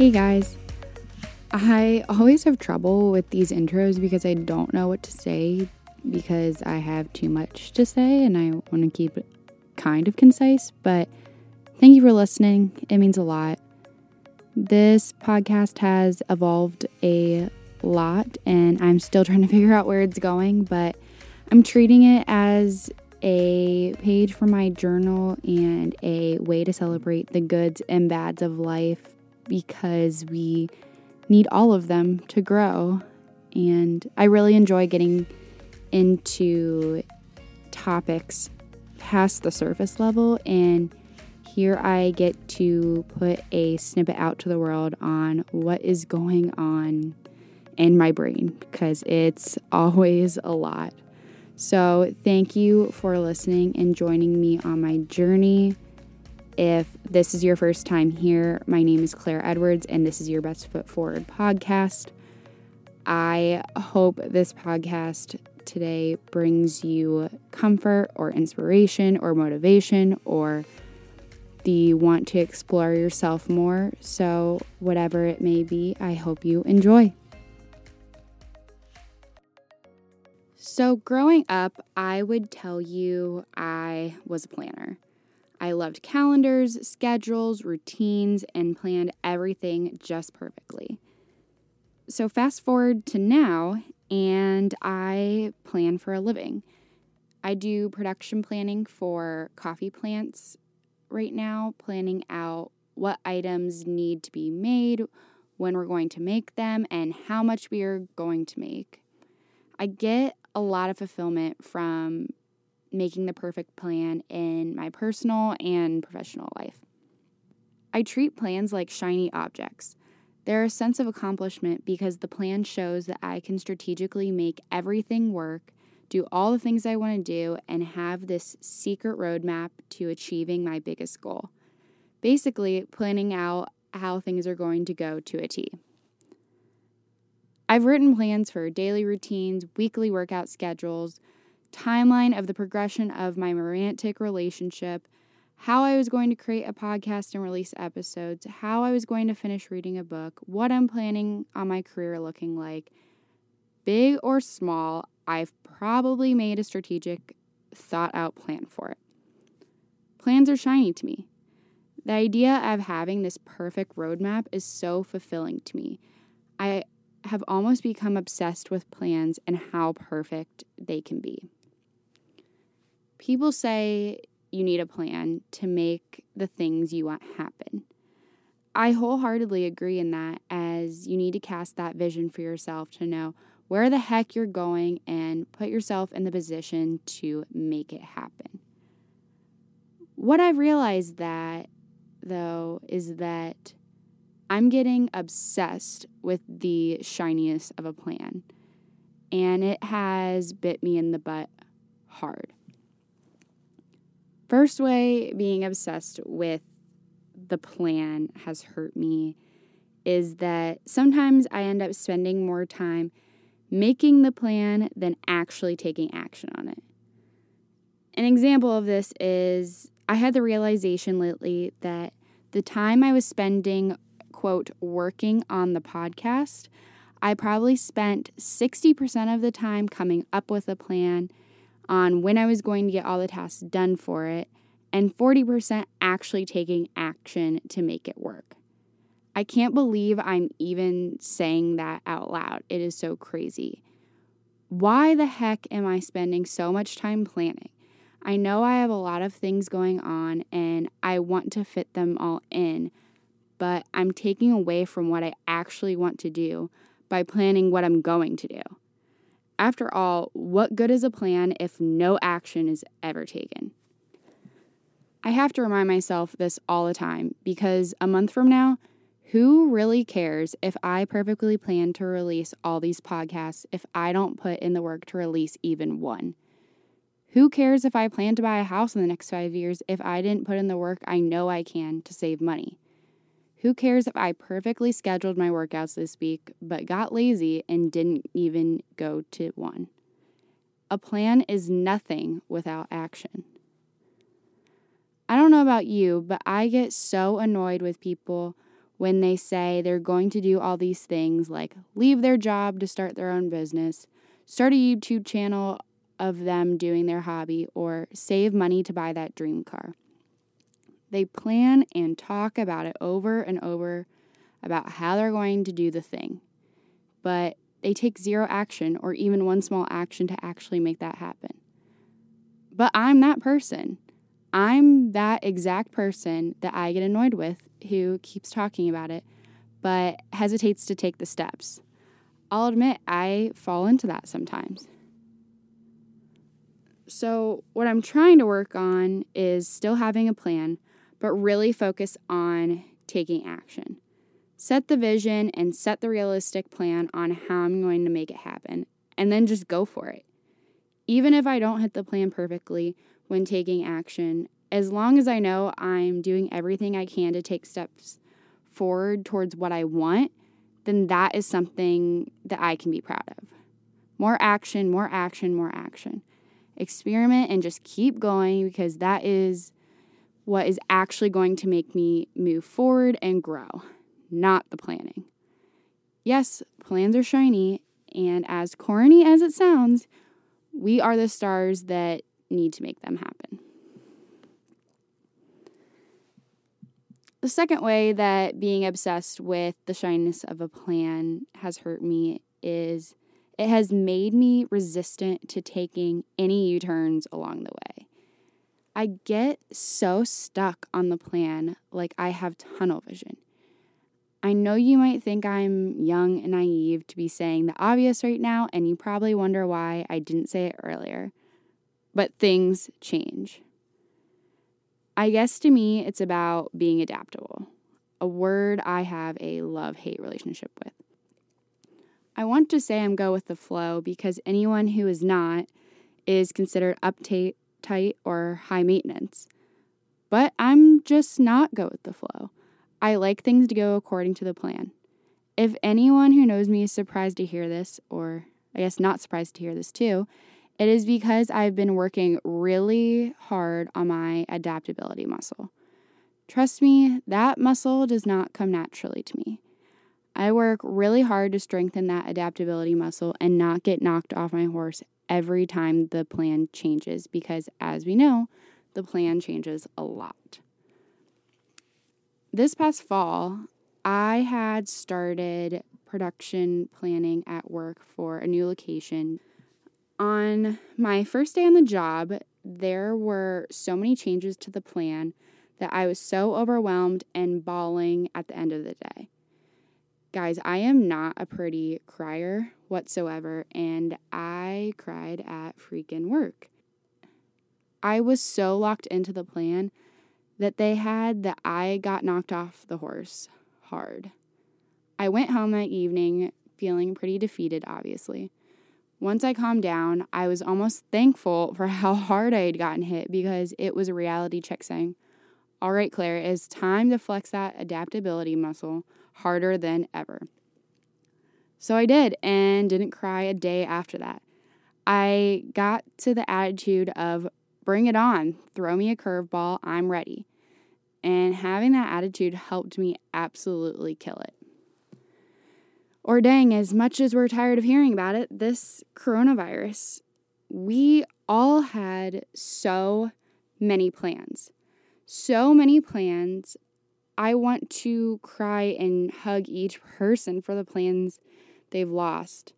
Hey guys. I always have trouble with these intros because I don't know what to say because I have too much to say and I want to keep it kind of concise, but thank you for listening. It means a lot. This podcast has evolved a lot and I'm still trying to figure out where it's going, but I'm treating it as a page for my journal and a way to celebrate the goods and bads of life because we need all of them to grow. And I really enjoy getting into topics past the surface level. And here I get to put a snippet out to the world on what is going on in my brain because it's always a lot. So, thank you for listening and joining me on my journey. If this is your first time here, my name is Claire Edwards, and this is your Best Foot Forward podcast. I hope this podcast today brings you comfort or inspiration or motivation or the want to explore yourself more. So, whatever it may be, I hope you enjoy. So, growing up, I would tell you I was a planner. I loved calendars, schedules, routines, and planned everything just perfectly. So, fast forward to now, and I plan for a living. I do production planning for coffee plants right now, planning out what items need to be made, when we're going to make them, and how much we are going to make. I get a lot of fulfillment from making the perfect plan in my personal and professional life. I treat plans like shiny objects. They're a sense of accomplishment because the plan shows that I can strategically make everything work, do all the things I want to do, and have this secret roadmap to achieving my biggest goal. Basically, planning out how things are going to go to a T. I've written plans for daily routines, weekly workout schedules, timeline of the progression of my romantic relationship, how I was going to create a podcast and release episodes, how I was going to finish reading a book, what I'm planning on my career looking like. Big or small, I've probably made a strategic, thought out plan for it. Plans are shiny to me. The idea of having this perfect roadmap is so fulfilling to me. I have almost become obsessed with plans and how perfect they can be. People say you need a plan to make the things you want happen. I wholeheartedly agree in that, as you need to cast that vision for yourself to know where the heck you're going and put yourself in the position to make it happen. What I've realized that, though, is that I'm getting obsessed with the shiniest of a plan, and it has bit me in the butt hard. First way being obsessed with the plan has hurt me is that sometimes I end up spending more time making the plan than actually taking action on it. An example of this is I had the realization lately that the time I was spending quote, working on the podcast, I probably spent 60% of the time coming up with a plan on when I was going to get all the tasks done for it, and 40% actually taking action to make it work. I can't believe I'm even saying that out loud. It is so crazy. Why the heck am I spending so much time planning? I know I have a lot of things going on and I want to fit them all in, but I'm taking away from what I actually want to do by planning what I'm going to do. After all, what good is a plan if no action is ever taken? I have to remind myself this all the time because a month from now, who really cares if I perfectly plan to release all these podcasts if I don't put in the work to release even one? Who cares if I plan to buy a house in the next five years if I didn't put in the work I know I can to save money? Who cares if I perfectly scheduled my workouts this week but got lazy and didn't even go to one? A plan is nothing without action. I don't know about you, but I get so annoyed with people when they say they're going to do all these things like leave their job to start their own business, start a YouTube channel of them doing their hobby, or save money to buy that dream car. They plan and talk about it over and over about how they're going to do the thing, but they take zero action or even one small action to actually make that happen. But I'm that person. I'm that exact person that I get annoyed with who keeps talking about it but hesitates to take the steps. I'll admit I fall into that sometimes. So, what I'm trying to work on is still having a plan, but really focus on taking action. Set the vision and set the realistic plan on how I'm going to make it happen, and then just go for it. Even if I don't hit the plan perfectly when taking action, as long as I know I'm doing everything I can to take steps forward towards what I want, then that is something that I can be proud of. More action, more action, more action. Experiment and just keep going because that is what is actually going to make me move forward and grow, not the planning. Yes, plans are shiny, and as corny as it sounds, we are the stars that need to make them happen. The second way that being obsessed with the shyness of a plan has hurt me is it has made me resistant to taking any U turns along the way. I get so stuck on the plan like I have tunnel vision. I know you might think I'm young and naive to be saying the obvious right now, and you probably wonder why I didn't say it earlier. But things change. I guess to me, it's about being adaptable, a word I have a love hate relationship with. I want to say I'm go with the flow because anyone who is not is considered uptight tight or high maintenance. But I'm just not go with the flow. I like things to go according to the plan. If anyone who knows me is surprised to hear this, or I guess not surprised to hear this too, it is because I've been working really hard on my adaptability muscle. Trust me, that muscle does not come naturally to me. I work really hard to strengthen that adaptability muscle and not get knocked off my horse every time the plan changes because, as we know, the plan changes a lot. This past fall, I had started production planning at work for a new location on my first day on the job, there were so many changes to the plan that I was so overwhelmed and bawling at the end of the day. Guys, I am not a pretty crier whatsoever, and I cried at freaking work. I was so locked into the plan that they had that I got knocked off the horse hard. I went home that evening feeling pretty defeated, obviously. Once I calmed down, I was almost thankful for how hard I had gotten hit because it was a reality check saying, All right, Claire, it's time to flex that adaptability muscle harder than ever. So I did and didn't cry a day after that. I got to the attitude of bring it on, throw me a curveball, I'm ready. And having that attitude helped me absolutely kill it. Or dang, as much as we're tired of hearing about it, this coronavirus, we all had so many plans. So many plans. I want to cry and hug each person for the plans they've lost.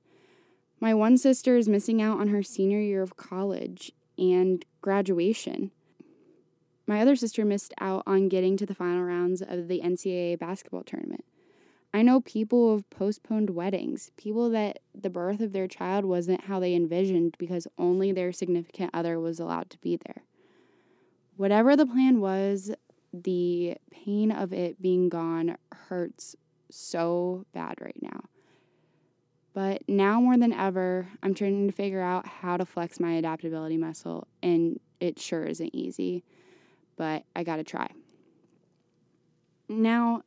My one sister is missing out on her senior year of college and graduation. My other sister missed out on getting to the final rounds of the NCAA basketball tournament. I know people have postponed weddings, people that the birth of their child wasn't how they envisioned because only their significant other was allowed to be there. Whatever the plan was, the pain of it being gone hurts so bad right now. But now more than ever, I'm trying to figure out how to flex my adaptability muscle, and it sure isn't easy, but I gotta try. Now,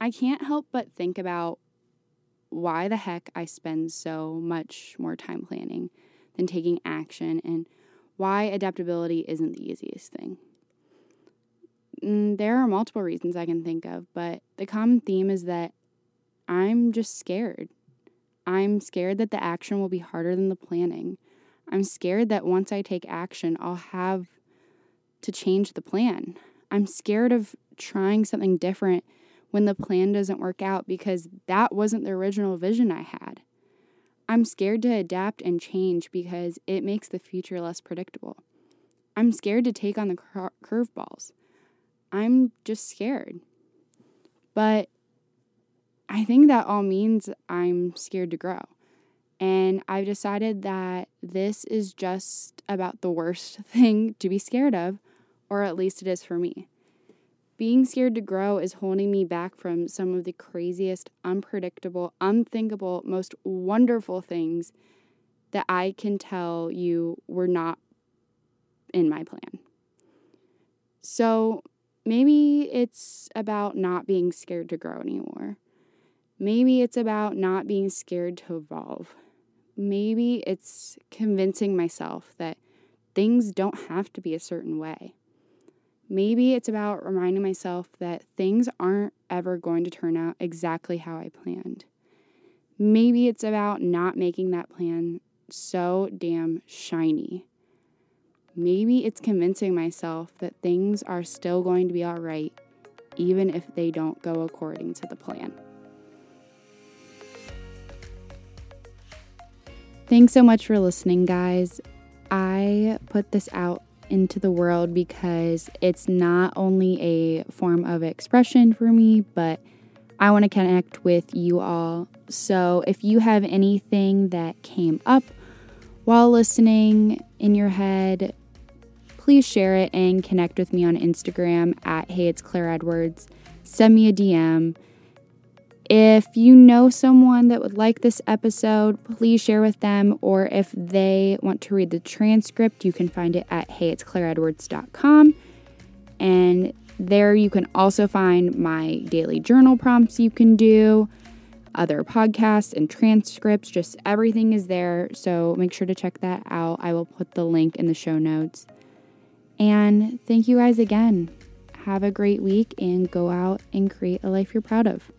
I can't help but think about why the heck I spend so much more time planning than taking action and why adaptability isn't the easiest thing. Mm, there are multiple reasons I can think of, but the common theme is that I'm just scared. I'm scared that the action will be harder than the planning. I'm scared that once I take action, I'll have to change the plan. I'm scared of trying something different when the plan doesn't work out because that wasn't the original vision I had. I'm scared to adapt and change because it makes the future less predictable. I'm scared to take on the cur- curveballs. I'm just scared. But I think that all means I'm scared to grow. And I've decided that this is just about the worst thing to be scared of, or at least it is for me. Being scared to grow is holding me back from some of the craziest, unpredictable, unthinkable, most wonderful things that I can tell you were not in my plan. So maybe it's about not being scared to grow anymore. Maybe it's about not being scared to evolve. Maybe it's convincing myself that things don't have to be a certain way. Maybe it's about reminding myself that things aren't ever going to turn out exactly how I planned. Maybe it's about not making that plan so damn shiny. Maybe it's convincing myself that things are still going to be all right, even if they don't go according to the plan. Thanks so much for listening, guys. I put this out into the world because it's not only a form of expression for me, but I want to connect with you all. So if you have anything that came up while listening in your head, please share it and connect with me on Instagram at Hey It's Claire Edwards. Send me a DM. If you know someone that would like this episode, please share with them. Or if they want to read the transcript, you can find it at heyitsclaireedwards.com. And there you can also find my daily journal prompts you can do, other podcasts and transcripts. Just everything is there. So make sure to check that out. I will put the link in the show notes. And thank you guys again. Have a great week and go out and create a life you're proud of.